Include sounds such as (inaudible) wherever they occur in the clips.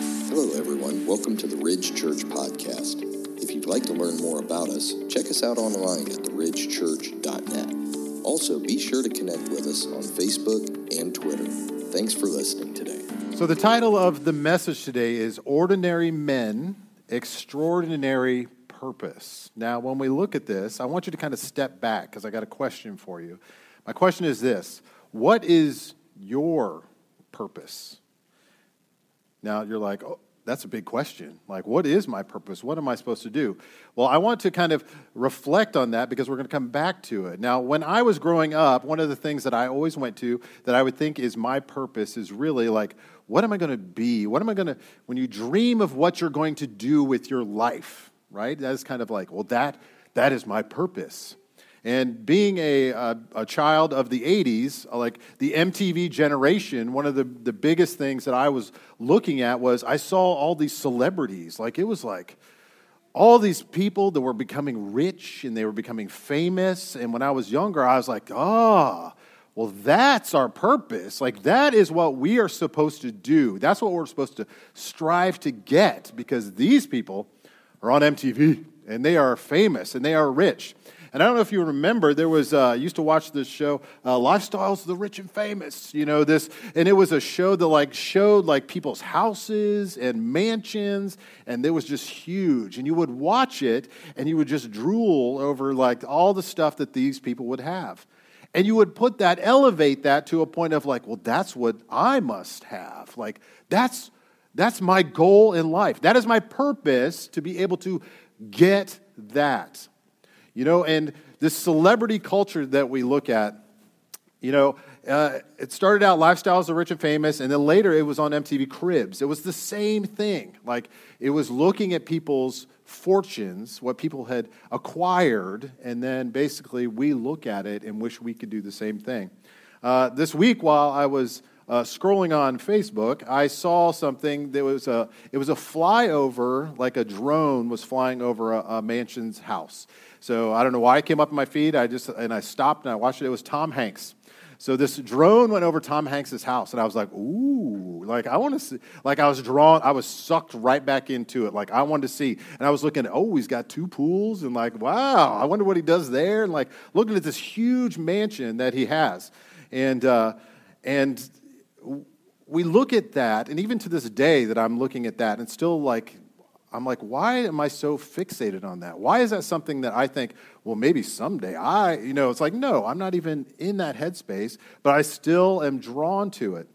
Hello, everyone. Welcome to the Ridge Church Podcast. If you'd like to learn more about us, check us out online at theridgechurch.net. Also, be sure to connect with us on Facebook and Twitter. Thanks for listening today. So, the title of the message today is Ordinary Men, Extraordinary Purpose. Now, when we look at this, I want you to kind of step back because I got a question for you. My question is this What is your purpose? Now you're like, oh, that's a big question. Like, what is my purpose? What am I supposed to do? Well, I want to kind of reflect on that because we're going to come back to it. Now, when I was growing up, one of the things that I always went to that I would think is my purpose is really like, what am I going to be? What am I going to, when you dream of what you're going to do with your life, right? That's kind of like, well, that, that is my purpose. And being a, a, a, child of the 80s, like the MTV generation, one of the, the biggest things that I was looking at was I saw all these celebrities. Like it was like all these people that were becoming rich and they were becoming famous. And when I was younger, I was like, ah, oh, well, that's our purpose. Like that is what we are supposed to do. That's what we're supposed to strive to get because these people are on MTV and they are famous and they are rich. And I don't know if you remember, there was, uh, I used to watch this show, uh, Lifestyles of the Rich and Famous, you know, this, and it was a show that like showed like people's houses and mansions, and it was just huge. And you would watch it and you would just drool over like all the stuff that these people would have. And you would put that, elevate that to a point of like, well, that's what I must have. Like, that's, that's my goal in life. That is my purpose to be able to get that. You know, and this celebrity culture that we look at, you know, uh, it started out lifestyles of rich and famous, and then later it was on MTV Cribs. It was the same thing. Like it was looking at people's fortunes, what people had acquired, and then basically we look at it and wish we could do the same thing. Uh, this week, while I was uh, scrolling on Facebook, I saw something that was a it was a flyover, like a drone was flying over a, a mansion's house. So I don't know why it came up in my feed. I just and I stopped and I watched it. It was Tom Hanks. So this drone went over Tom Hanks's house, and I was like, "Ooh!" Like I want to see. Like I was drawn. I was sucked right back into it. Like I wanted to see, and I was looking. Oh, he's got two pools, and like, wow! I wonder what he does there. And like looking at this huge mansion that he has, and uh, and we look at that, and even to this day, that I'm looking at that, and still like I'm like, why am I so fixated on that? Why is that something that I think, well, maybe someday I, you know, it's like, no, I'm not even in that headspace, but I still am drawn to it.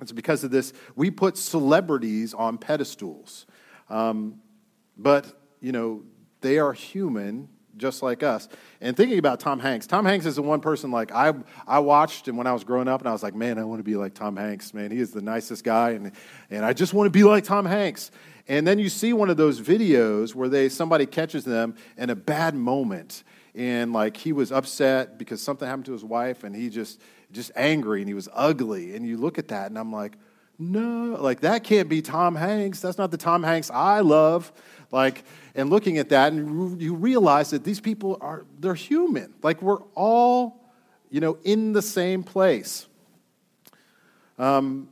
It's because of this. We put celebrities on pedestals. Um, but, you know, they are human just like us. And thinking about Tom Hanks, Tom Hanks is the one person like I, I watched and when I was growing up and I was like, man, I want to be like Tom Hanks, man. He is the nicest guy and, and I just want to be like Tom Hanks. And then you see one of those videos where they somebody catches them in a bad moment and like he was upset because something happened to his wife and he just just angry and he was ugly and you look at that and I'm like no like that can't be Tom Hanks that's not the Tom Hanks I love like and looking at that and you realize that these people are they're human like we're all you know in the same place um,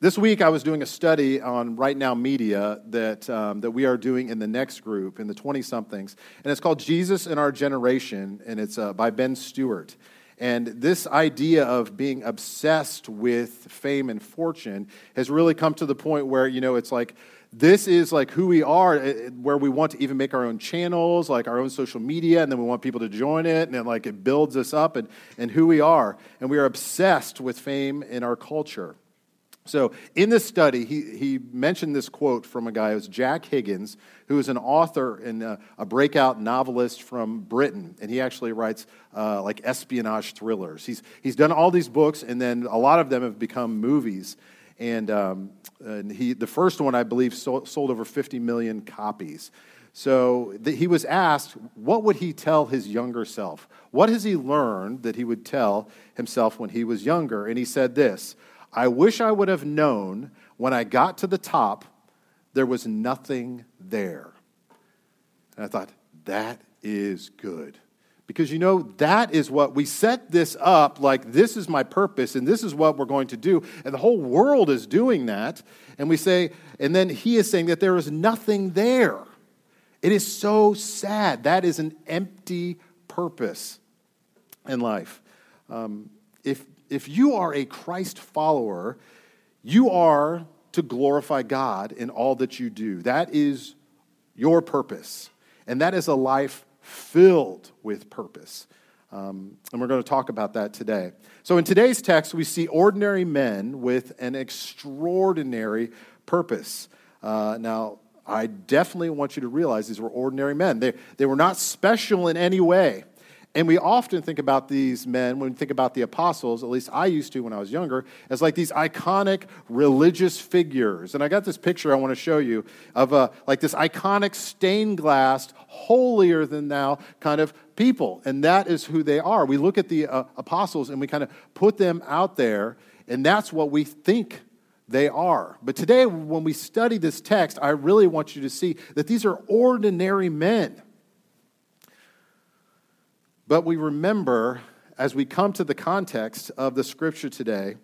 this week, I was doing a study on Right Now Media that, um, that we are doing in the next group, in the 20 somethings. And it's called Jesus in Our Generation, and it's uh, by Ben Stuart. And this idea of being obsessed with fame and fortune has really come to the point where, you know, it's like, this is like who we are, eh, eh, where we want to even make our own channels, like our own social media, and then we want people to join it, and then like it builds us up and, and who we are. And we are obsessed with fame in our culture. So, in this study, he, he mentioned this quote from a guy, was Jack Higgins, who is an author and a, a breakout novelist from Britain. And he actually writes uh, like espionage thrillers. He's, he's done all these books, and then a lot of them have become movies. And, um, and he, the first one, I believe, sold, sold over 50 million copies. So the, he was asked, what would he tell his younger self? What has he learned that he would tell himself when he was younger? And he said this I wish I would have known when I got to the top, there was nothing there. And I thought, that is good. Because you know, that is what we set this up like this is my purpose and this is what we're going to do. And the whole world is doing that. And we say, and then he is saying that there is nothing there. It is so sad. That is an empty purpose in life. Um, if, if you are a Christ follower, you are to glorify God in all that you do. That is your purpose. And that is a life filled with purpose. Um, and we're going to talk about that today. So, in today's text, we see ordinary men with an extraordinary purpose. Uh, now, I definitely want you to realize these were ordinary men. They, they were not special in any way. And we often think about these men, when we think about the apostles, at least I used to when I was younger, as like these iconic religious figures. And I got this picture I want to show you of a, like this iconic stained glass, holier than thou kind of people. And that is who they are. We look at the uh, apostles and we kind of put them out there, and that's what we think they are. But today, when we study this text, I really want you to see that these are ordinary men but we remember, as we come to the context of the scripture today,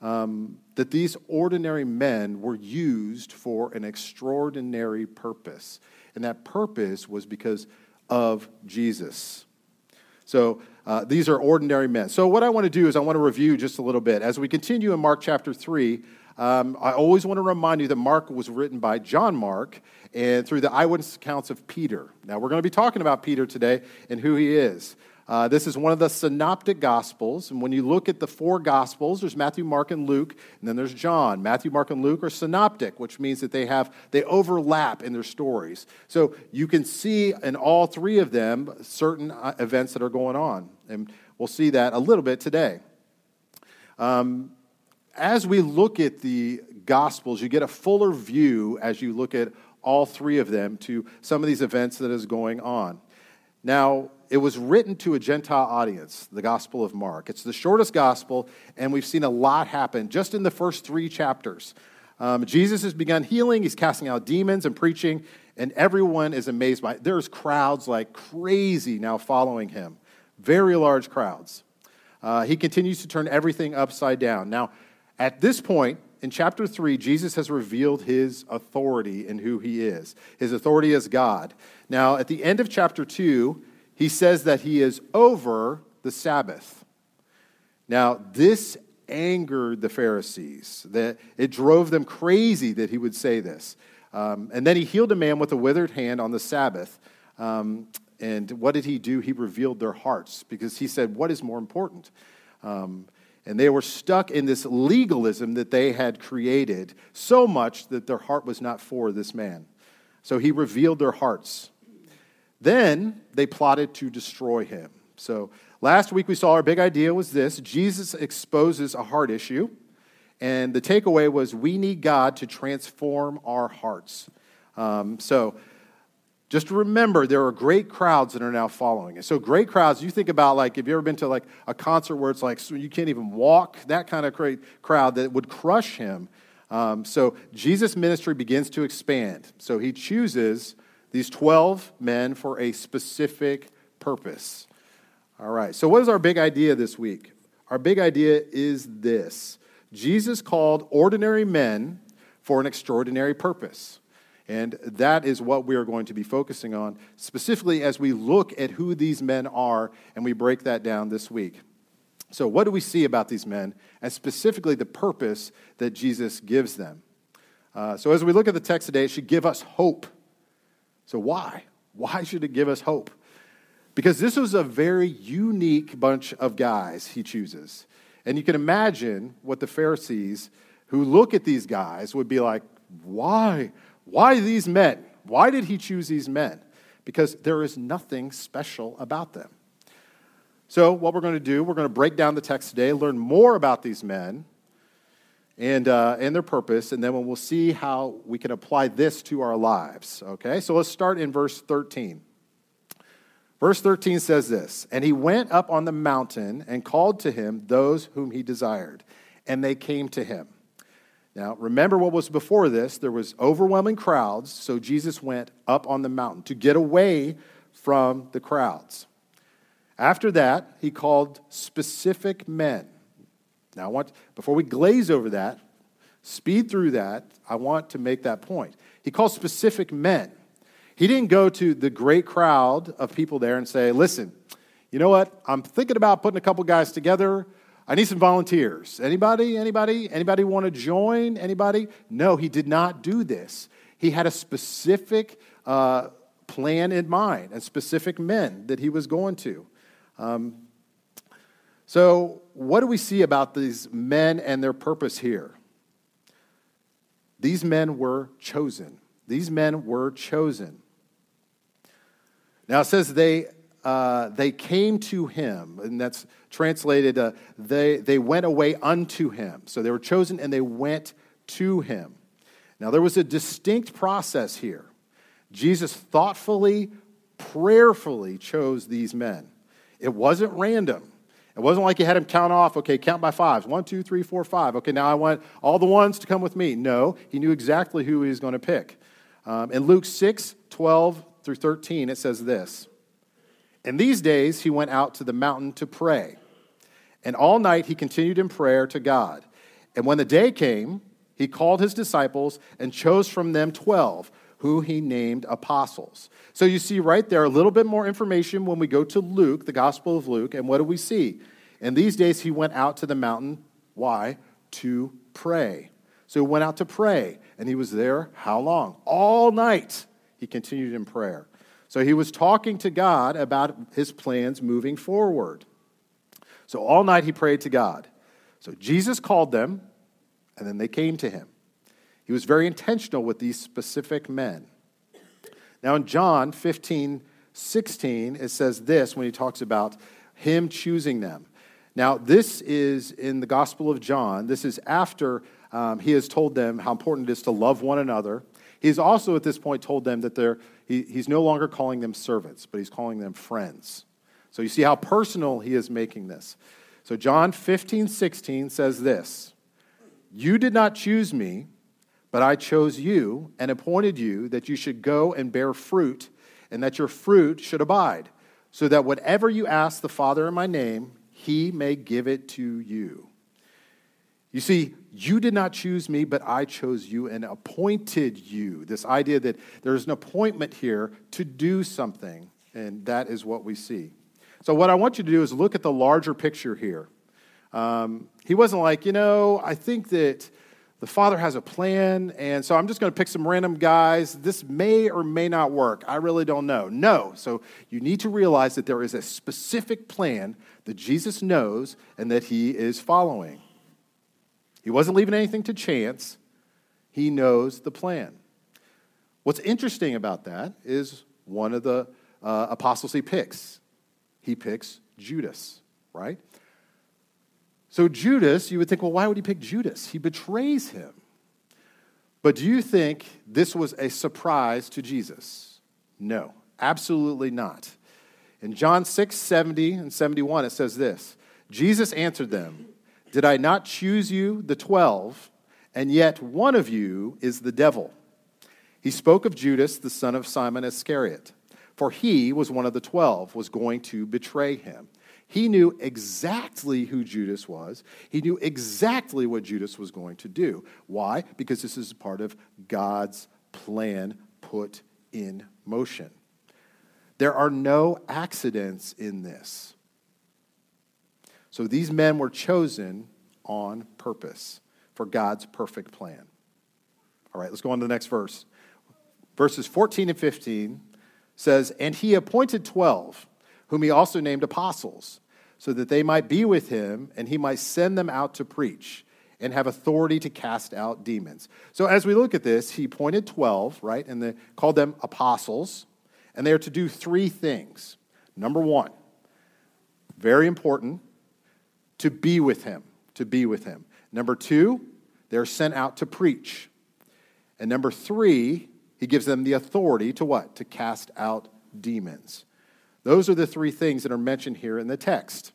um, that these ordinary men were used for an extraordinary purpose. And that purpose was because of Jesus. So uh, these are ordinary men. So, what I want to do is I want to review just a little bit. As we continue in Mark chapter 3, um, I always want to remind you that Mark was written by John Mark and through the eyewitness accounts of Peter. Now, we're going to be talking about Peter today and who he is. Uh, this is one of the synoptic gospels. And when you look at the four gospels, there's Matthew, Mark, and Luke, and then there's John. Matthew, Mark, and Luke are synoptic, which means that they have they overlap in their stories. So you can see in all three of them certain uh, events that are going on. And we'll see that a little bit today. Um, as we look at the Gospels, you get a fuller view as you look at all three of them to some of these events that is going on. Now, it was written to a Gentile audience, the Gospel of Mark. It's the shortest gospel, and we've seen a lot happen just in the first three chapters. Um, Jesus has begun healing, he's casting out demons and preaching, and everyone is amazed by it. There's crowds like crazy now following him, very large crowds. Uh, he continues to turn everything upside down. Now, at this point, in chapter 3, Jesus has revealed his authority and who he is. His authority as God. Now, at the end of chapter 2, he says that he is over the Sabbath. Now, this angered the Pharisees, that it drove them crazy that he would say this. Um, and then he healed a man with a withered hand on the Sabbath. Um, and what did he do? He revealed their hearts because he said, What is more important? Um, and they were stuck in this legalism that they had created so much that their heart was not for this man. So he revealed their hearts. Then they plotted to destroy him. So last week we saw our big idea was this Jesus exposes a heart issue. And the takeaway was we need God to transform our hearts. Um, so just remember there are great crowds that are now following it. So great crowds, you think about like, if you ever been to like a concert where it's like so you can't even walk, that kind of great crowd that would crush him. Um, so Jesus' ministry begins to expand. So he chooses these 12 men for a specific purpose. All right, so what is our big idea this week? Our big idea is this Jesus called ordinary men for an extraordinary purpose. And that is what we are going to be focusing on, specifically as we look at who these men are and we break that down this week. So, what do we see about these men, and specifically the purpose that Jesus gives them? Uh, so, as we look at the text today, it should give us hope. So, why? Why should it give us hope? Because this was a very unique bunch of guys he chooses. And you can imagine what the Pharisees who look at these guys would be like, why? Why these men? Why did he choose these men? Because there is nothing special about them. So, what we're going to do, we're going to break down the text today, learn more about these men and, uh, and their purpose, and then we'll see how we can apply this to our lives. Okay, so let's start in verse 13. Verse 13 says this And he went up on the mountain and called to him those whom he desired, and they came to him. Now, remember what was before this. There was overwhelming crowds, so Jesus went up on the mountain to get away from the crowds. After that, he called specific men. Now, I want, before we glaze over that, speed through that, I want to make that point. He called specific men. He didn't go to the great crowd of people there and say, listen, you know what? I'm thinking about putting a couple guys together. I need some volunteers. Anybody? Anybody? Anybody want to join? Anybody? No, he did not do this. He had a specific uh, plan in mind and specific men that he was going to. Um, so, what do we see about these men and their purpose here? These men were chosen. These men were chosen. Now it says they, uh, they came to him, and that's translated, uh, they, they went away unto him. So they were chosen and they went to him. Now there was a distinct process here. Jesus thoughtfully, prayerfully chose these men. It wasn't random. It wasn't like you had him count off, okay, count by fives. One, two, three, four, five. Okay, now I want all the ones to come with me. No, he knew exactly who he was going to pick. Um, in Luke 6, 12 through 13, it says this In these days, he went out to the mountain to pray. And all night he continued in prayer to God. And when the day came, he called his disciples and chose from them 12 who he named apostles. So you see right there a little bit more information when we go to Luke, the Gospel of Luke, and what do we see? In these days, he went out to the mountain. Why? To pray. So he went out to pray, and he was there how long? All night. He continued in prayer. So he was talking to God about his plans moving forward. So all night he prayed to God. So Jesus called them, and then they came to him. He was very intentional with these specific men. Now, in John 15, 16, it says this when he talks about him choosing them. Now, this is in the Gospel of John. This is after um, he has told them how important it is to love one another. He's also at this point told them that they're, he, he's no longer calling them servants, but he's calling them friends. So you see how personal he is making this. So John 15, 16 says this You did not choose me but I chose you and appointed you that you should go and bear fruit, and that your fruit should abide, so that whatever you ask the Father in my name, he may give it to you. You see, you did not choose me, but I chose you and appointed you. This idea that there's an appointment here to do something, and that is what we see. So, what I want you to do is look at the larger picture here. Um, he wasn't like, you know, I think that the Father has a plan, and so I'm just going to pick some random guys. This may or may not work. I really don't know. No. So you need to realize that there is a specific plan that Jesus knows and that he is following. He wasn't leaving anything to chance, he knows the plan. What's interesting about that is one of the uh, apostles he picks. He picks Judas, right? So, Judas, you would think, well, why would he pick Judas? He betrays him. But do you think this was a surprise to Jesus? No, absolutely not. In John 6, 70 and 71, it says this Jesus answered them, Did I not choose you, the twelve, and yet one of you is the devil? He spoke of Judas, the son of Simon Iscariot, for he was one of the twelve, was going to betray him. He knew exactly who Judas was. He knew exactly what Judas was going to do. Why? Because this is part of God's plan put in motion. There are no accidents in this. So these men were chosen on purpose for God's perfect plan. All right, let's go on to the next verse. Verses 14 and 15 says, And he appointed 12, whom he also named apostles so that they might be with him and he might send them out to preach and have authority to cast out demons. So as we look at this, he appointed 12, right? And they called them apostles, and they are to do three things. Number 1, very important, to be with him, to be with him. Number 2, they're sent out to preach. And number 3, he gives them the authority to what? To cast out demons. Those are the three things that are mentioned here in the text.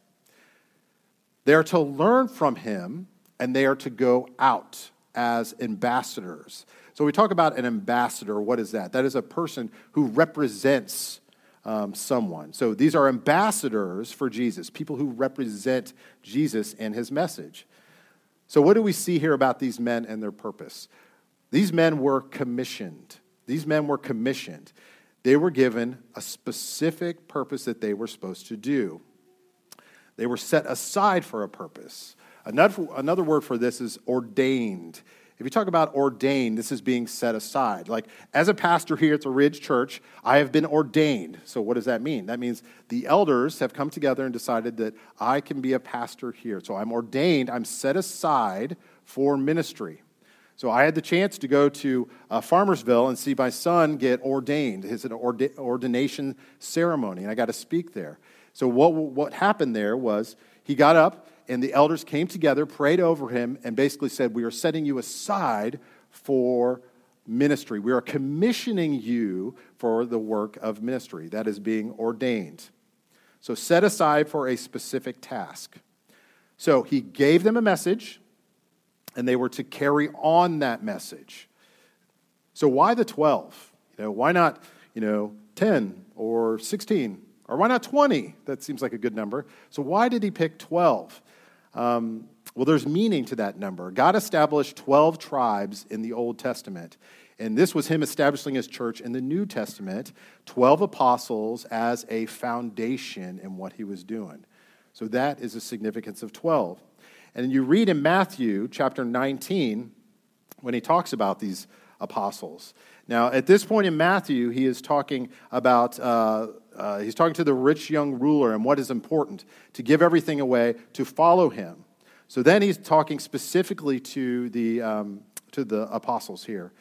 They are to learn from him and they are to go out as ambassadors. So, we talk about an ambassador. What is that? That is a person who represents um, someone. So these are ambassadors for Jesus, people who represent Jesus and his message. So, what do we see here about these men and their purpose? These men were commissioned. These men were commissioned. They were given a specific purpose that they were supposed to do. They were set aside for a purpose. Another, another word for this is ordained. If you talk about ordained, this is being set aside. Like, as a pastor here at the Ridge Church, I have been ordained. So, what does that mean? That means the elders have come together and decided that I can be a pastor here. So, I'm ordained, I'm set aside for ministry. So, I had the chance to go to uh, Farmersville and see my son get ordained, his ordination ceremony, and I got to speak there. So, what, what happened there was he got up and the elders came together, prayed over him, and basically said, We are setting you aside for ministry. We are commissioning you for the work of ministry that is being ordained. So, set aside for a specific task. So, he gave them a message, and they were to carry on that message. So, why the 12? You know, why not, you know, 10 or 16? Or why not 20? That seems like a good number. So, why did he pick 12? Um, well, there's meaning to that number. God established 12 tribes in the Old Testament. And this was him establishing his church in the New Testament, 12 apostles as a foundation in what he was doing. So that is the significance of 12. And you read in Matthew chapter 19 when he talks about these apostles. Now, at this point in Matthew, he is talking about, uh, uh, he's talking to the rich young ruler and what is important to give everything away, to follow him. So then he's talking specifically to the, um, to the apostles here.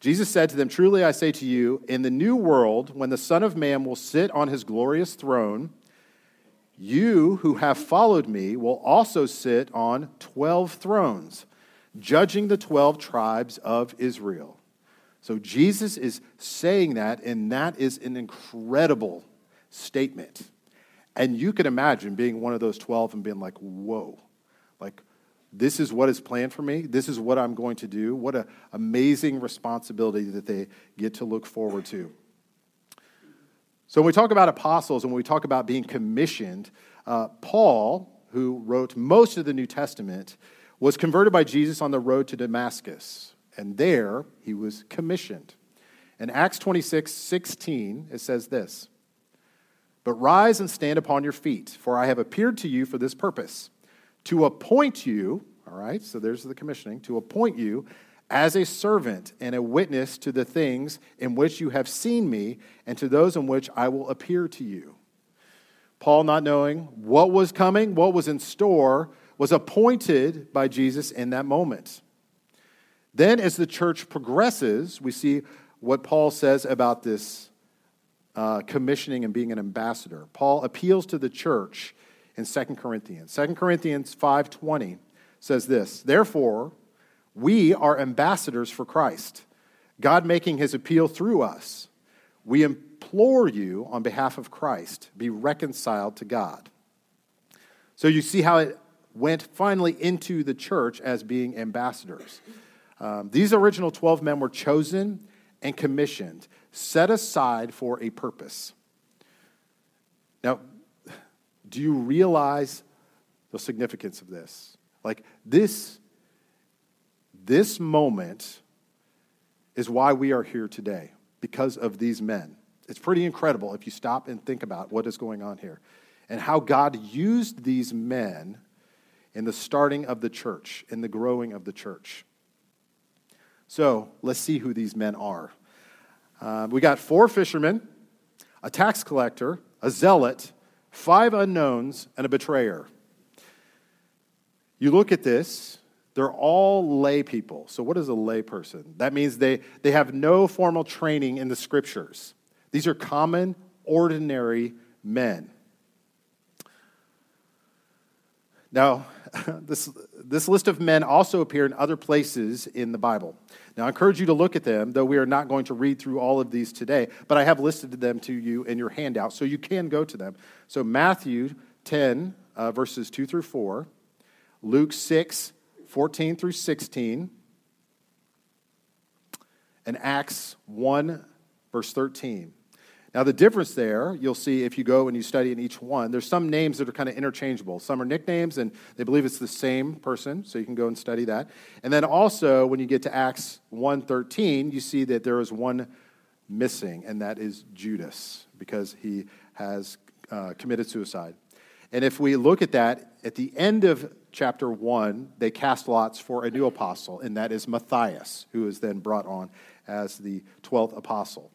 Jesus said to them, Truly I say to you, in the new world, when the Son of Man will sit on his glorious throne, you who have followed me will also sit on 12 thrones, judging the 12 tribes of Israel. So Jesus is saying that, and that is an incredible statement. And you can imagine being one of those 12 and being like, whoa, like, this is what is planned for me. This is what I'm going to do. What an amazing responsibility that they get to look forward to. So, when we talk about apostles and when we talk about being commissioned, uh, Paul, who wrote most of the New Testament, was converted by Jesus on the road to Damascus and there he was commissioned. In Acts 26 16, it says this But rise and stand upon your feet, for I have appeared to you for this purpose, to appoint you, all right, so there's the commissioning, to appoint you as a servant and a witness to the things in which you have seen me and to those in which I will appear to you. Paul, not knowing what was coming, what was in store, was appointed by Jesus in that moment. Then, as the church progresses, we see what Paul says about this uh, commissioning and being an ambassador. Paul appeals to the church in 2 Corinthians. 2 Corinthians 5:20 says this, "Therefore, we are ambassadors for Christ, God making his appeal through us. We implore you on behalf of Christ, be reconciled to God." So you see how it went finally into the church as being ambassadors. Um, these original 12 men were chosen and commissioned, set aside for a purpose. Now, do you realize the significance of this? Like this, this moment is why we are here today, because of these men. It's pretty incredible if you stop and think about what is going on here and how God used these men in the starting of the church, in the growing of the church. So let's see who these men are. Uh, we got four fishermen, a tax collector, a zealot, five unknowns, and a betrayer. You look at this, they're all lay people. So, what is a lay person? That means they, they have no formal training in the scriptures. These are common, ordinary men. Now, (laughs) this, this list of men also appear in other places in the Bible. Now, I encourage you to look at them, though we are not going to read through all of these today, but I have listed them to you in your handout, so you can go to them. So, Matthew 10, uh, verses 2 through 4, Luke 6, 14 through 16, and Acts 1, verse 13. Now, the difference there, you'll see if you go and you study in each one, there's some names that are kind of interchangeable. Some are nicknames, and they believe it's the same person, so you can go and study that. And then also, when you get to Acts 1.13, you see that there is one missing, and that is Judas, because he has uh, committed suicide. And if we look at that, at the end of chapter 1, they cast lots for a new apostle, and that is Matthias, who is then brought on as the 12th apostle.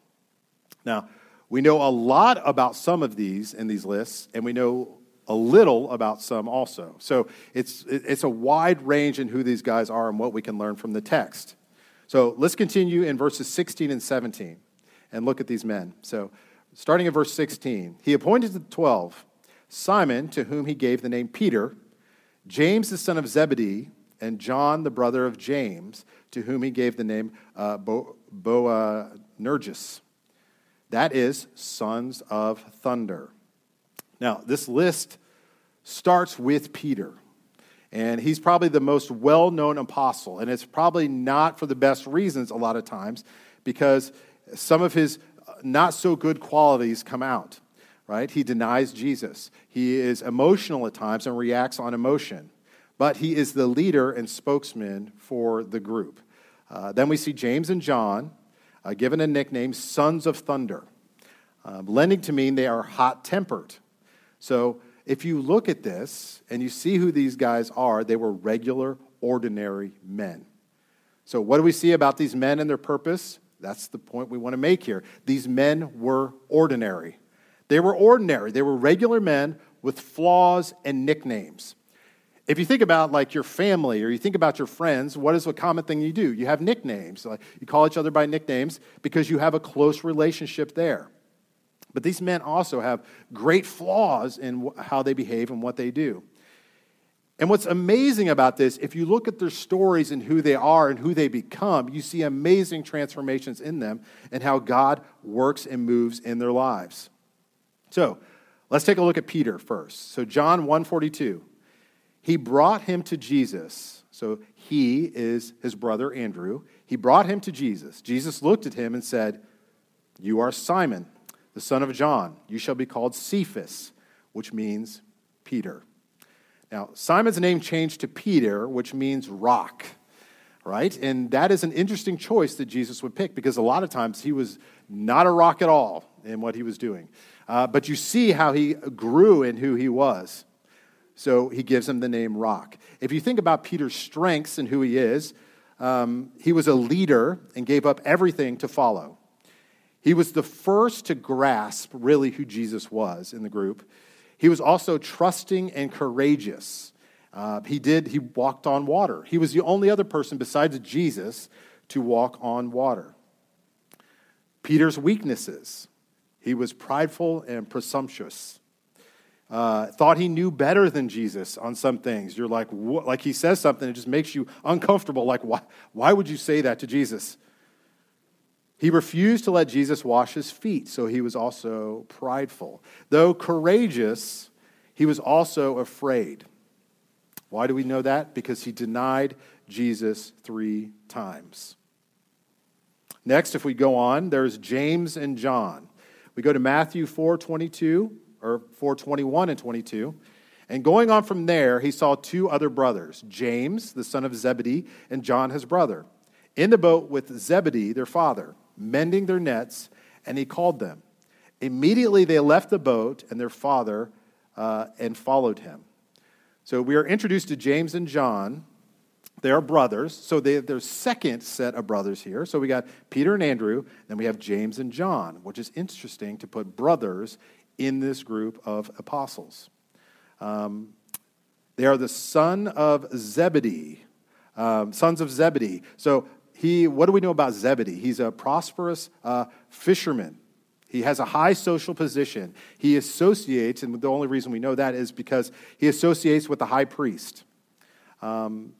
Now, we know a lot about some of these in these lists, and we know a little about some also. So it's, it's a wide range in who these guys are and what we can learn from the text. So let's continue in verses 16 and 17 and look at these men. So starting in verse 16, he appointed the 12 Simon, to whom he gave the name Peter, James the son of Zebedee, and John the brother of James, to whom he gave the name uh, Bo- Boanerges. That is, sons of thunder. Now, this list starts with Peter. And he's probably the most well known apostle. And it's probably not for the best reasons a lot of times, because some of his not so good qualities come out, right? He denies Jesus. He is emotional at times and reacts on emotion. But he is the leader and spokesman for the group. Uh, then we see James and John, uh, given a nickname, Sons of Thunder, um, lending to mean they are hot tempered. So if you look at this and you see who these guys are, they were regular, ordinary men. So, what do we see about these men and their purpose? That's the point we want to make here. These men were ordinary. They were ordinary. They were regular men with flaws and nicknames. If you think about like your family or you think about your friends, what is a common thing you do? You have nicknames. Like you call each other by nicknames because you have a close relationship there. But these men also have great flaws in how they behave and what they do. And what's amazing about this, if you look at their stories and who they are and who they become, you see amazing transformations in them and how God works and moves in their lives. So, let's take a look at Peter first. So, John 142. He brought him to Jesus. So, he is his brother Andrew. He brought him to Jesus. Jesus looked at him and said, You are Simon, the son of John. You shall be called Cephas, which means Peter. Now, Simon's name changed to Peter, which means rock, right? And that is an interesting choice that Jesus would pick because a lot of times he was not a rock at all in what he was doing. Uh, but you see how he grew in who he was. So he gives him the name rock. If you think about Peter's strengths and who he is, um, he was a leader and gave up everything to follow. He was the first to grasp really who Jesus was in the group. He was also trusting and courageous. Uh, he did, he walked on water. He was the only other person besides Jesus to walk on water. Peter's weaknesses he was prideful and presumptuous. Uh, thought he knew better than Jesus on some things. You're like, what? like he says something, it just makes you uncomfortable. Like, why, why would you say that to Jesus? He refused to let Jesus wash his feet, so he was also prideful. Though courageous, he was also afraid. Why do we know that? Because he denied Jesus three times. Next, if we go on, there's James and John. We go to Matthew 4 22 or 421 and 22. And going on from there, he saw two other brothers, James, the son of Zebedee, and John, his brother, in the boat with Zebedee, their father mending their nets, and he called them. Immediately they left the boat and their father uh, and followed him. So we are introduced to James and John. They are brothers. So they, there's second set of brothers here. So we got Peter and Andrew, then we have James and John, which is interesting to put brothers in this group of apostles. Um, they are the son of Zebedee, um, sons of Zebedee. So he, what do we know about Zebedee? He's a prosperous uh, fisherman. He has a high social position. He associates, and the only reason we know that is because he associates with the high priest. Um,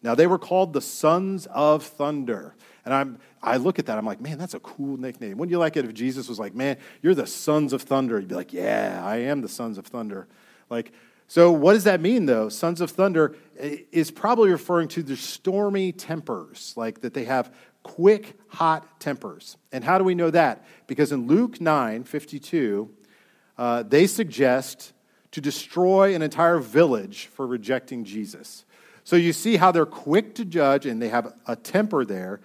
now, they were called the Sons of Thunder. And I'm, I look at that, I'm like, man, that's a cool nickname. Wouldn't you like it if Jesus was like, man, you're the Sons of Thunder? You'd be like, yeah, I am the Sons of Thunder. Like, So, what does that mean, though? Sons of thunder is probably referring to their stormy tempers, like that they have quick, hot tempers. And how do we know that? Because in Luke 9 52, uh, they suggest to destroy an entire village for rejecting Jesus. So, you see how they're quick to judge and they have a temper there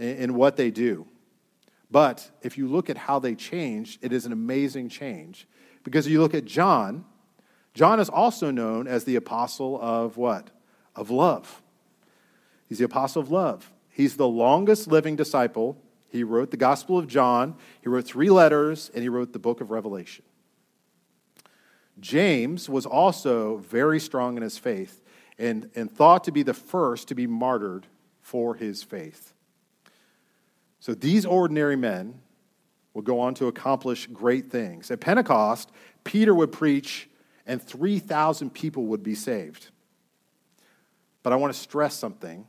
in, what they do. But if you look at how they changed, it is an amazing change. Because you look at John, John is also known as the apostle of what? Of love. He's the apostle of love. He's the longest living disciple. He wrote the Gospel of John, he wrote three letters, and he wrote the book of Revelation. James was also very strong in his faith and, and thought to be the first to be martyred for his faith. So these ordinary men will go on to accomplish great things. At Pentecost, Peter would preach and 3,000 people would be saved. But I want to stress something.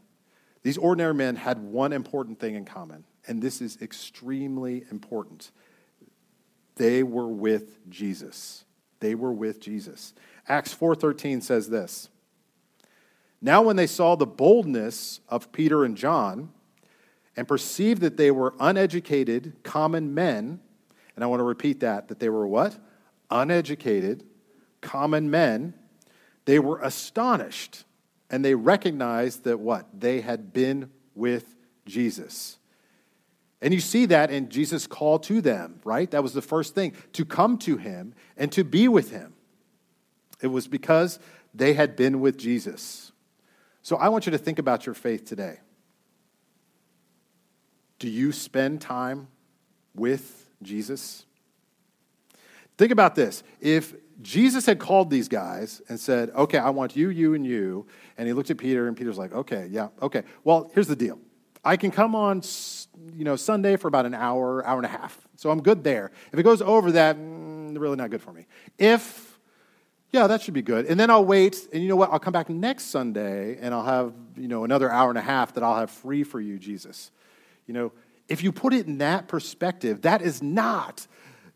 These ordinary men had one important thing in common, and this is extremely important. They were with Jesus. They were with Jesus. Acts 4:13 says this. Now when they saw the boldness of Peter and John and perceived that they were uneducated common men, and I want to repeat that that they were what? Uneducated common men, they were astonished and they recognized that what? They had been with Jesus. And you see that in Jesus' call to them, right? That was the first thing to come to him and to be with him. It was because they had been with Jesus. So I want you to think about your faith today. Do you spend time with Jesus? Think about this. If Jesus had called these guys and said, Okay, I want you, you, and you. And he looked at Peter, and Peter's like, Okay, yeah, okay. Well, here's the deal I can come on you know, Sunday for about an hour, hour and a half. So I'm good there. If it goes over that, mm, really not good for me. If, yeah, that should be good. And then I'll wait, and you know what? I'll come back next Sunday, and I'll have, you know, another hour and a half that I'll have free for you, Jesus. You know, if you put it in that perspective, that is not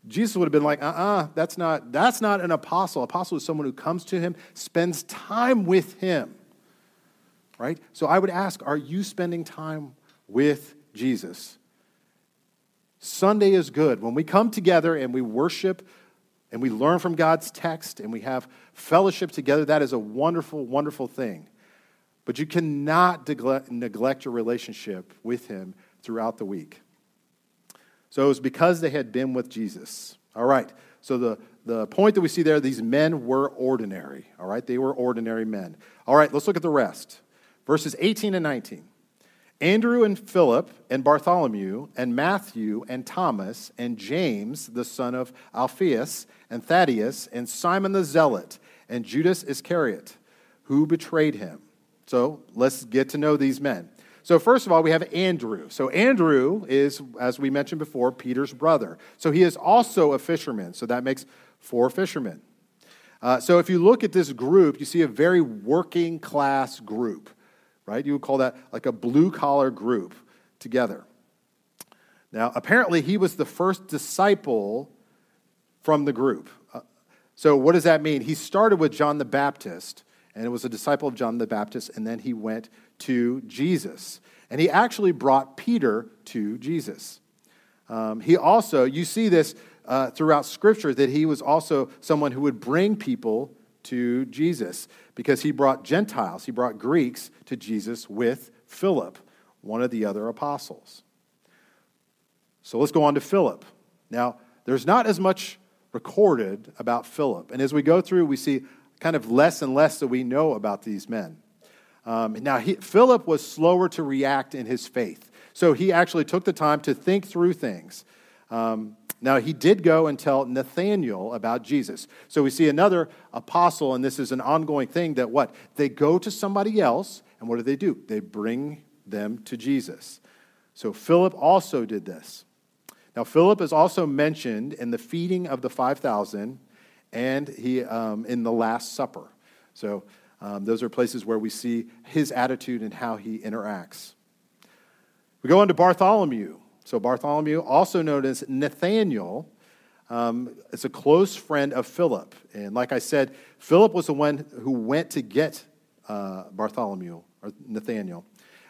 Jesus would have been like, uh uh-uh, uh, that's not, that's not an apostle. Apostle is someone who comes to him, spends time with him. Right? So I would ask, are you spending time with Jesus? Sunday is good. When we come together and we worship and we learn from God's text and we have fellowship together, that is a wonderful, wonderful thing. But you cannot neglect your relationship with Him throughout the week. So it was because they had been with Jesus. All right. So the, the point that we see there, these men were ordinary. All right. They were ordinary men. All right. Let's look at the rest. Verses 18 and 19. Andrew and Philip and Bartholomew and Matthew and Thomas and James, the son of Alphaeus, and Thaddeus and Simon the Zealot and Judas Iscariot, who betrayed him. So let's get to know these men. So, first of all, we have Andrew. So, Andrew is, as we mentioned before, Peter's brother. So, he is also a fisherman. So, that makes four fishermen. Uh, so, if you look at this group, you see a very working class group, right? You would call that like a blue collar group together. Now, apparently, he was the first disciple from the group. Uh, so, what does that mean? He started with John the Baptist, and it was a disciple of John the Baptist, and then he went to Jesus. And he actually brought Peter to Jesus. Um, he also, you see this uh, throughout Scripture, that he was also someone who would bring people to Jesus because he brought Gentiles, he brought Greeks to Jesus with Philip, one of the other apostles. So let's go on to Philip. Now, there's not as much recorded about Philip. And as we go through, we see kind of less and less that we know about these men. Um, now, he, Philip was slower to react in his faith. So he actually took the time to think through things. Um, now, he did go and tell Nathaniel about Jesus. So we see another apostle, and this is an ongoing thing that what? They go to somebody else, and what do they do? They bring them to Jesus. So Philip also did this. Now, Philip is also mentioned in the feeding of the 5,000 and he, um, in the Last Supper. So um, those are places where we see his attitude and how he interacts. We go on to Bartholomew. So, Bartholomew, also known as Nathaniel, Um, it's a close friend of Philip. And like I said, Philip was the one who went to get uh, Bartholomew or Nathaniel.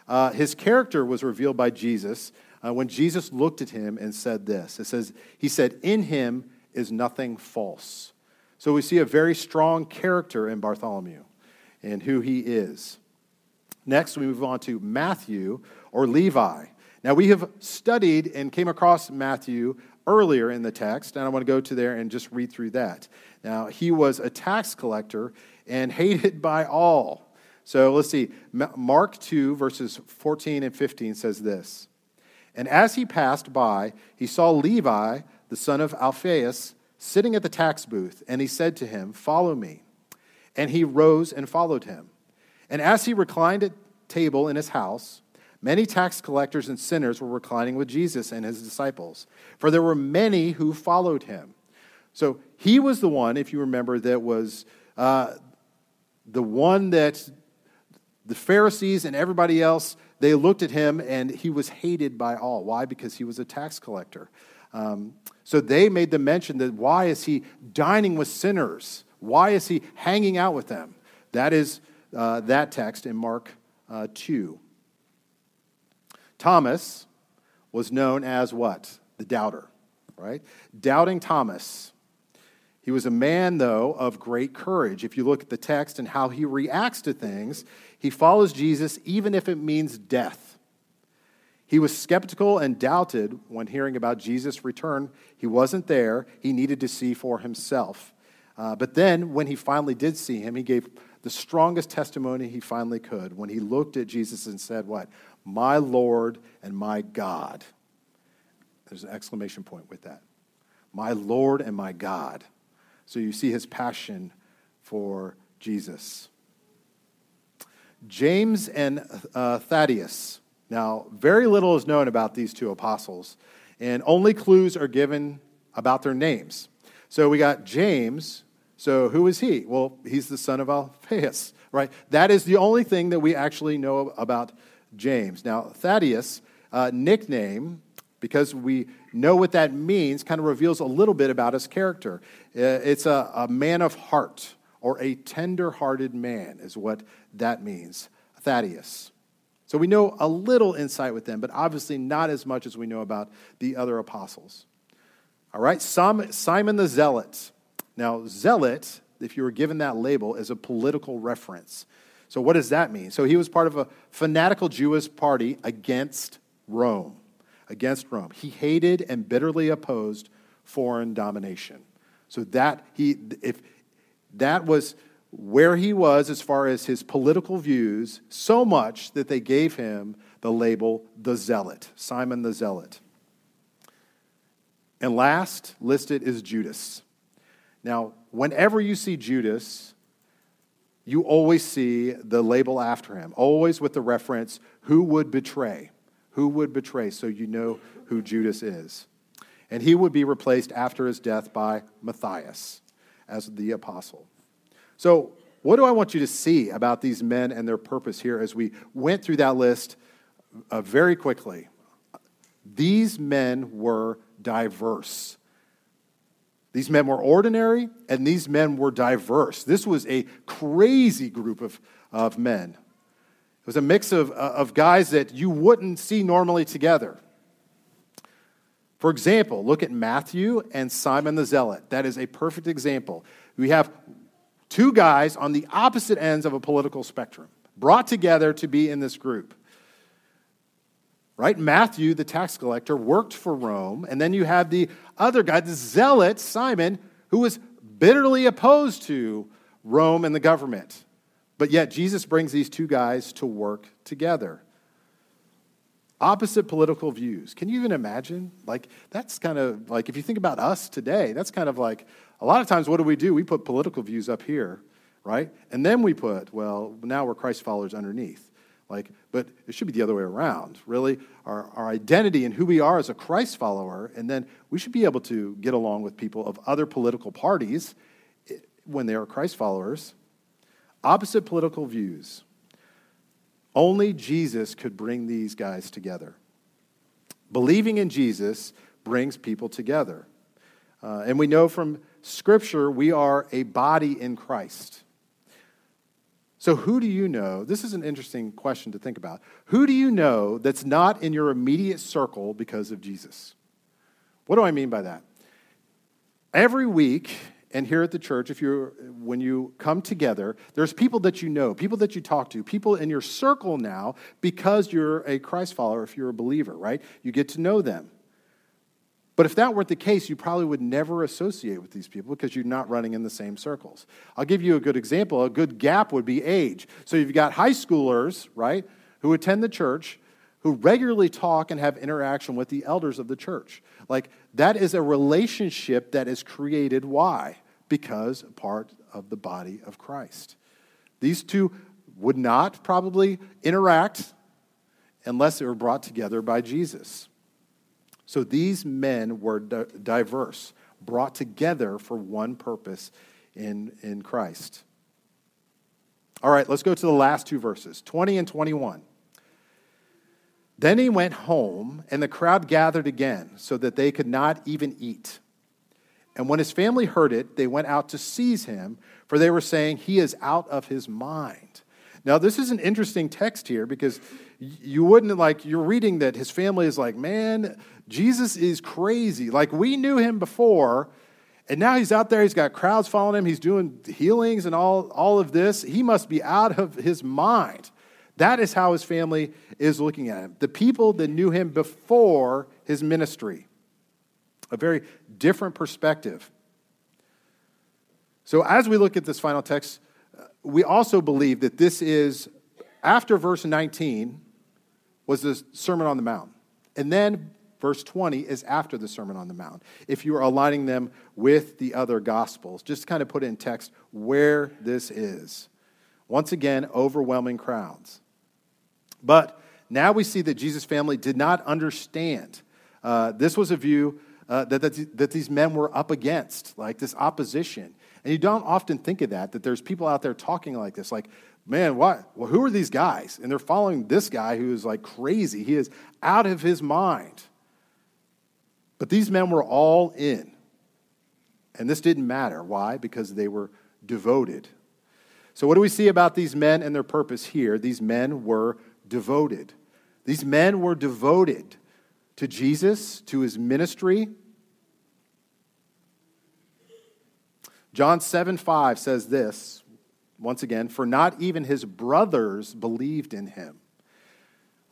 Uh, his character was revealed by Jesus uh, when Jesus looked at him and said this. It says, He said, In him is nothing false. So we see a very strong character in Bartholomew and who he is. Next, we move on to Matthew or Levi. Now, we have studied and came across Matthew earlier in the text, and I want to go to there and just read through that. Now, he was a tax collector and hated by all. So let's see. Mark 2, verses 14 and 15 says this And as he passed by, he saw Levi, the son of Alphaeus, sitting at the tax booth, and he said to him, Follow me. And he rose and followed him. And as he reclined at table in his house, many tax collectors and sinners were reclining with Jesus and his disciples, for there were many who followed him. So he was the one, if you remember, that was uh, the one that the Pharisees and everybody else, they looked at him and he was hated by all. Why? Because he was a tax collector. Um, so they made the mention that why is he dining with sinners? Why is he hanging out with them? That is uh, that text in Mark uh, 2. Thomas was known as what? The doubter, right? Doubting Thomas. He was a man, though, of great courage. If you look at the text and how he reacts to things, he follows Jesus even if it means death. He was skeptical and doubted when hearing about Jesus' return. He wasn't there, he needed to see for himself. Uh, but then, when he finally did see him, he gave the strongest testimony he finally could when he looked at Jesus and said, What? My Lord and my God. There's an exclamation point with that. My Lord and my God. So you see his passion for Jesus. James and uh, Thaddeus. Now, very little is known about these two apostles, and only clues are given about their names. So we got James, so who is he? Well, he's the son of Alphaeus, right? That is the only thing that we actually know about James. Now, Thaddeus, uh, nickname, because we know what that means, kind of reveals a little bit about his character. Uh, it's a, a man of heart, or a tender hearted man, is what that means. Thaddeus. So we know a little insight with them, but obviously not as much as we know about the other apostles. All right, Simon the Zealot. Now, zealot, if you were given that label, is a political reference. So, what does that mean? So, he was part of a fanatical Jewish party against Rome. Against Rome. He hated and bitterly opposed foreign domination. So, that, he, if, that was where he was as far as his political views, so much that they gave him the label the Zealot, Simon the Zealot. And last listed is Judas. Now, whenever you see Judas, you always see the label after him, always with the reference, who would betray? Who would betray? So you know who Judas is. And he would be replaced after his death by Matthias as the apostle. So, what do I want you to see about these men and their purpose here as we went through that list uh, very quickly? These men were diverse. These men were ordinary and these men were diverse. This was a crazy group of, of men. It was a mix of, uh, of guys that you wouldn't see normally together. For example, look at Matthew and Simon the Zealot. That is a perfect example. We have two guys on the opposite ends of a political spectrum brought together to be in this group right? Matthew, the tax collector, worked for Rome. And then you have the other guy, the zealot, Simon, who was bitterly opposed to Rome and the government. But yet, Jesus brings these two guys to work together. Opposite political views. Can you even imagine? Like, that's kind of like, if you think about us today, that's kind of like, a lot of times, what do we do? We put political views up here, right? And then we put, well, now we're Christ followers underneath. Like, but it should be the other way around, really. Our, our identity and who we are as a Christ follower, and then we should be able to get along with people of other political parties eh, when they are Christ followers. Opposite political views. Only Jesus could bring these guys together. Believing in Jesus brings people together. Uh, and we know from Scripture we are a body in Christ. So, who do you know? This is an interesting question to think about. Who do you know that's not in your immediate circle because of Jesus? What do I mean by that? Every week, and here at the church, if you when you come together, there's people that you know, people that you talk to, people in your circle now because you're a Christ follower, if you're a believer, right? You get to know them. But if that weren't the case, you probably would never associate with these people because you're not running in the same circles. I'll give you a good example. A good gap would be age. So you've got high schoolers, right, who attend the church, who regularly talk and have interaction with the elders of the church. Like that is a relationship that is created. Why? Because part of the body of Christ. These two would not probably interact unless they were brought together by Jesus. So these men were diverse, brought together for one purpose in, in Christ. All right, let's go to the last two verses 20 and 21. Then he went home, and the crowd gathered again, so that they could not even eat. And when his family heard it, they went out to seize him, for they were saying, He is out of his mind. Now, this is an interesting text here because you wouldn't like, you're reading that his family is like, Man, Jesus is crazy. Like, we knew him before, and now he's out there, he's got crowds following him, he's doing healings and all, all of this. He must be out of his mind. That is how his family is looking at him. The people that knew him before his ministry. A very different perspective. So, as we look at this final text, uh, we also believe that this is, after verse 19, was the Sermon on the Mount. And then verse 20 is after the Sermon on the Mount. If you are aligning them with the other Gospels, just kind of put in text where this is. Once again, overwhelming crowds. But now we see that Jesus' family did not understand. Uh, this was a view uh, that, that, that these men were up against, like this opposition. And you don't often think of that, that there's people out there talking like this, like, man, what? Well, who are these guys? And they're following this guy who is like crazy. He is out of his mind. But these men were all in. And this didn't matter. Why? Because they were devoted. So, what do we see about these men and their purpose here? These men were devoted. These men were devoted to Jesus, to his ministry. John 7 5 says this, once again, for not even his brothers believed in him.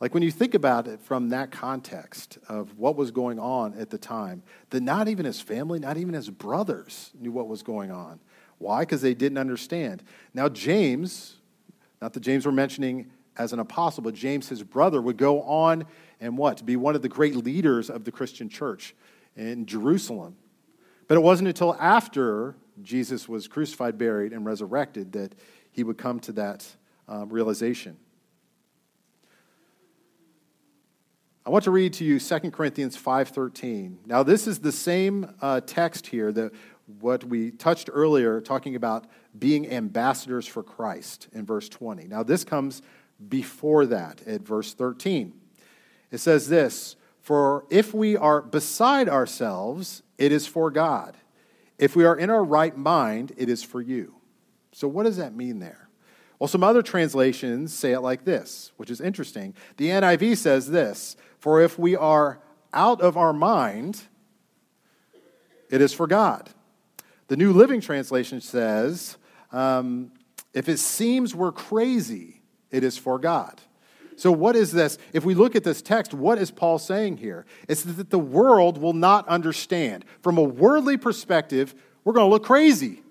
Like when you think about it from that context of what was going on at the time, that not even his family, not even his brothers knew what was going on. Why? Because they didn't understand. Now, James, not that James we're mentioning as an apostle, but James, his brother, would go on and what? To be one of the great leaders of the Christian church in Jerusalem. But it wasn't until after Jesus was crucified, buried, and resurrected that he would come to that um, realization. I want to read to you 2 Corinthians 5.13. Now, this is the same uh, text here that what we touched earlier, talking about being ambassadors for Christ in verse 20. Now, this comes before that at verse 13. It says this For if we are beside ourselves, it is for God. If we are in our right mind, it is for you. So, what does that mean there? Well, some other translations say it like this, which is interesting. The NIV says this For if we are out of our mind, it is for God. The New Living Translation says, um, If it seems we're crazy, it is for God. So, what is this? If we look at this text, what is Paul saying here? It's that the world will not understand. From a worldly perspective, we're going to look crazy.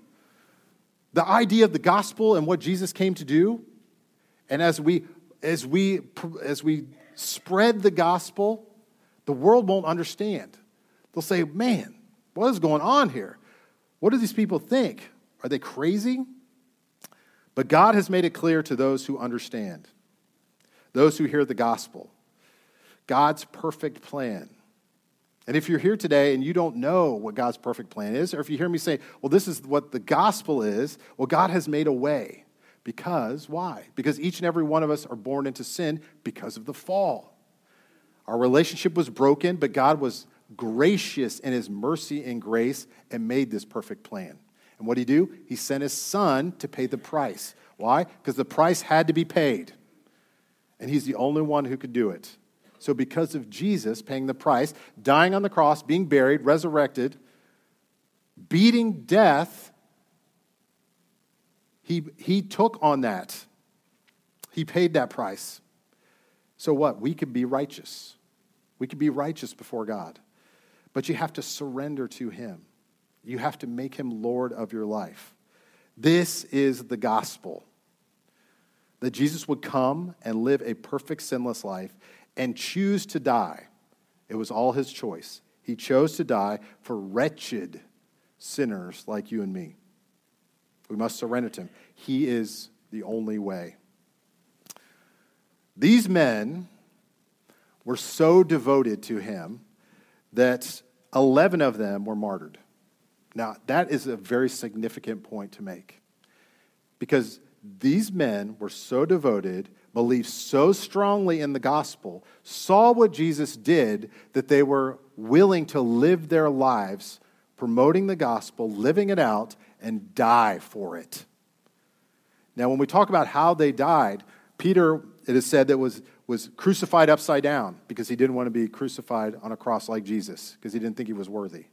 The idea of the gospel and what Jesus came to do, and as we as we as we spread the gospel, the world won't understand. They'll say, "Man, what is going on here? What do these people think? Are they crazy?" But God has made it clear to those who understand, those who hear the gospel, God's perfect plan. And if you're here today and you don't know what God's perfect plan is, or if you hear me say, well, this is what the gospel is, well, God has made a way. Because, why? Because each and every one of us are born into sin because of the fall. Our relationship was broken, but God was gracious in his mercy and grace and made this perfect plan. And what did he do? He sent his son to pay the price. Why? Because the price had to be paid. And he's the only one who could do it. So, because of Jesus paying the price, dying on the cross, being buried, resurrected, beating death, he, he took on that. He paid that price. So, what? We could be righteous. We could be righteous before God. But you have to surrender to Him, you have to make Him Lord of your life. This is the gospel that Jesus would come and live a perfect, sinless life and choose to die. It was all His choice. He chose to die for wretched sinners like you and me. We must surrender to Him. He is the only way. These men were so devoted to him that 11 of them were martyred. Now, that is a very significant point to make because these men were so devoted, believed so strongly in the gospel, saw what Jesus did that they were willing to live their lives promoting the gospel, living it out, and die for it. Now, when we talk about how they died, Peter, it is said that was, was crucified upside down because he didn't want to be crucified on a cross like Jesus because he didn't think he was worthy,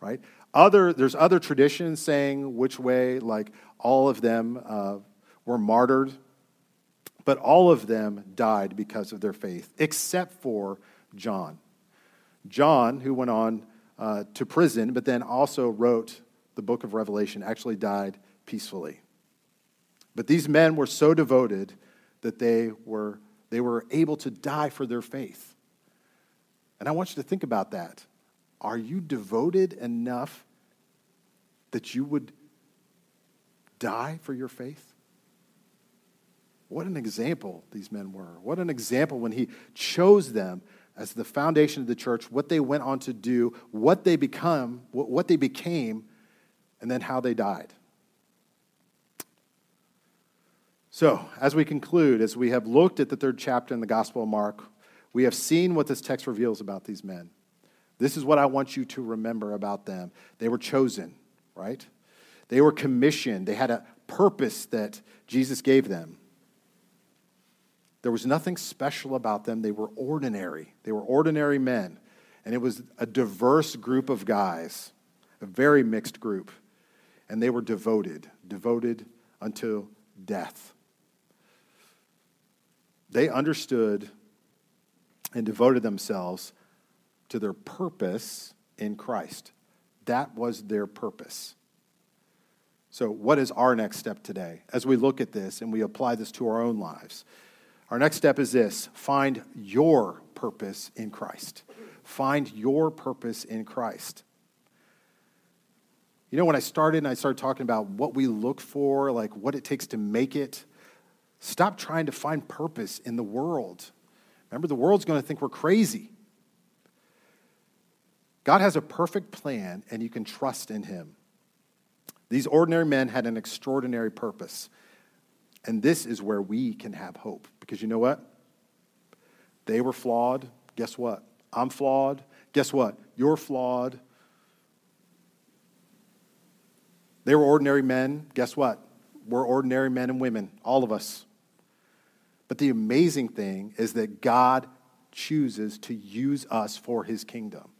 right? Other, there's other traditions saying which way, like all of them uh, were martyred, but all of them died because of their faith, except for John. John, who went on uh, to prison, but then also wrote the book of Revelation, actually died peacefully. But these men were so devoted that they were, they were able to die for their faith. And I want you to think about that. Are you devoted enough that you would die for your faith? What an example these men were. What an example when he chose them as the foundation of the church, what they went on to do, what they become, what they became, and then how they died. So, as we conclude, as we have looked at the third chapter in the Gospel of Mark, we have seen what this text reveals about these men. This is what I want you to remember about them. They were chosen, right? They were commissioned. They had a purpose that Jesus gave them. There was nothing special about them. They were ordinary. They were ordinary men. And it was a diverse group of guys, a very mixed group. And they were devoted, devoted unto death. They understood and devoted themselves to their purpose in Christ. That was their purpose. So, what is our next step today as we look at this and we apply this to our own lives? Our next step is this find your purpose in Christ. Find your purpose in Christ. You know, when I started and I started talking about what we look for, like what it takes to make it, Stop trying to find purpose in the world. Remember, the world's going to think we're crazy. God has a perfect plan, and you can trust in Him. These ordinary men had an extraordinary purpose. And this is where we can have hope. Because you know what? They were flawed. Guess what? I'm flawed. Guess what? You're flawed. They were ordinary men. Guess what? We're ordinary men and women, all of us. But the amazing thing is that God chooses to use us for his kingdom.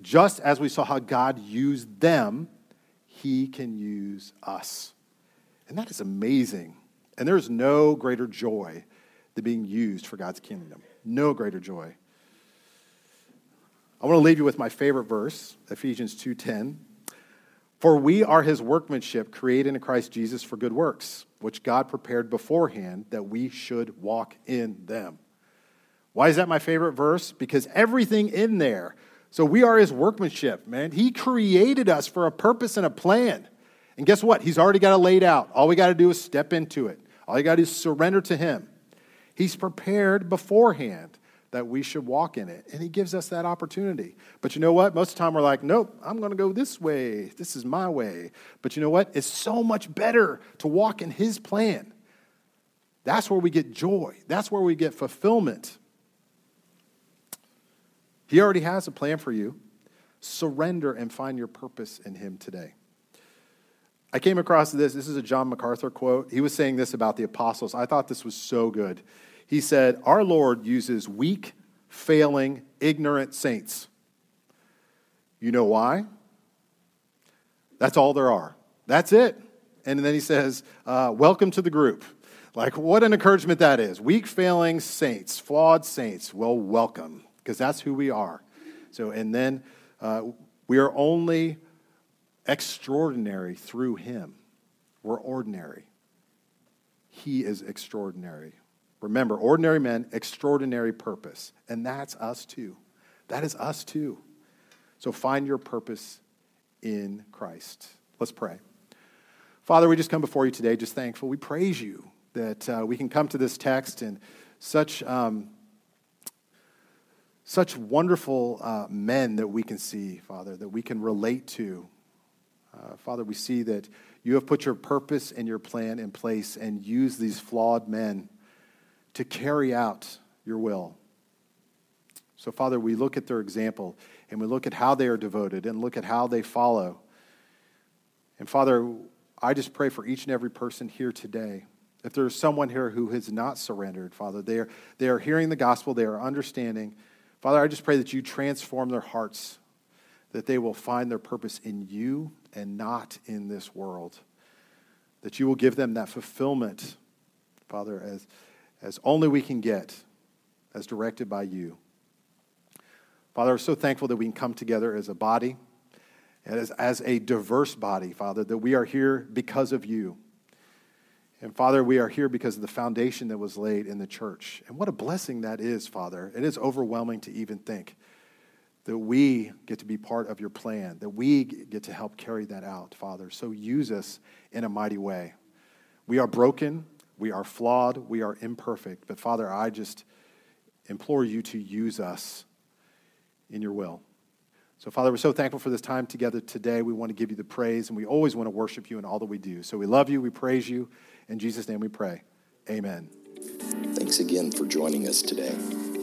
Just as we saw how God used them, he can use us. And that is amazing. And there's no greater joy than being used for God's kingdom. No greater joy. I want to leave you with my favorite verse, Ephesians 2:10. For we are his workmanship, created in Christ Jesus for good works, which God prepared beforehand that we should walk in them. Why is that my favorite verse? Because everything in there. So we are his workmanship, man. He created us for a purpose and a plan. And guess what? He's already got it laid out. All we got to do is step into it. All you got to do is surrender to him. He's prepared beforehand that we should walk in it. And he gives us that opportunity. But you know what? Most of the time we're like, nope, I'm going to go this way. This is my way. But you know what? It's so much better to walk in his plan. That's where we get joy, that's where we get fulfillment. He already has a plan for you. Surrender and find your purpose in Him today. I came across this. This is a John MacArthur quote. He was saying this about the apostles. I thought this was so good. He said, Our Lord uses weak, failing, ignorant saints. You know why? That's all there are. That's it. And then he says, uh, Welcome to the group. Like, what an encouragement that is. Weak, failing saints, flawed saints. Well, welcome, because that's who we are. So, and then uh, we are only extraordinary through him. We're ordinary. He is extraordinary. Remember, ordinary men, extraordinary purpose. And that's us too. That is us too. So find your purpose in Christ. Let's pray. Father, we just come before you today just thankful. We praise you that uh, we can come to this text and such, um, such wonderful uh, men that we can see, Father, that we can relate to. Uh, Father, we see that you have put your purpose and your plan in place and used these flawed men to carry out your will. So, Father, we look at their example and we look at how they are devoted and look at how they follow. And, Father, I just pray for each and every person here today. If there's someone here who has not surrendered, Father, they are, they are hearing the gospel, they are understanding. Father, I just pray that you transform their hearts, that they will find their purpose in you and not in this world. That you will give them that fulfillment, Father, as, as only we can get, as directed by you. Father, we're so thankful that we can come together as a body, as, as a diverse body, Father, that we are here because of you. And Father, we are here because of the foundation that was laid in the church. And what a blessing that is, Father. It is overwhelming to even think that we get to be part of your plan, that we get to help carry that out, Father. So use us in a mighty way. We are broken, we are flawed, we are imperfect. But Father, I just implore you to use us in your will. So, Father, we're so thankful for this time together today. We want to give you the praise, and we always want to worship you in all that we do. So, we love you, we praise you. In Jesus' name we pray. Amen. Thanks again for joining us today.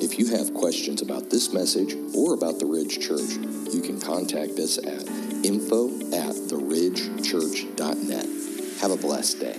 If you have questions about this message or about the Ridge Church, you can contact us at info at theridgechurch.net. Have a blessed day.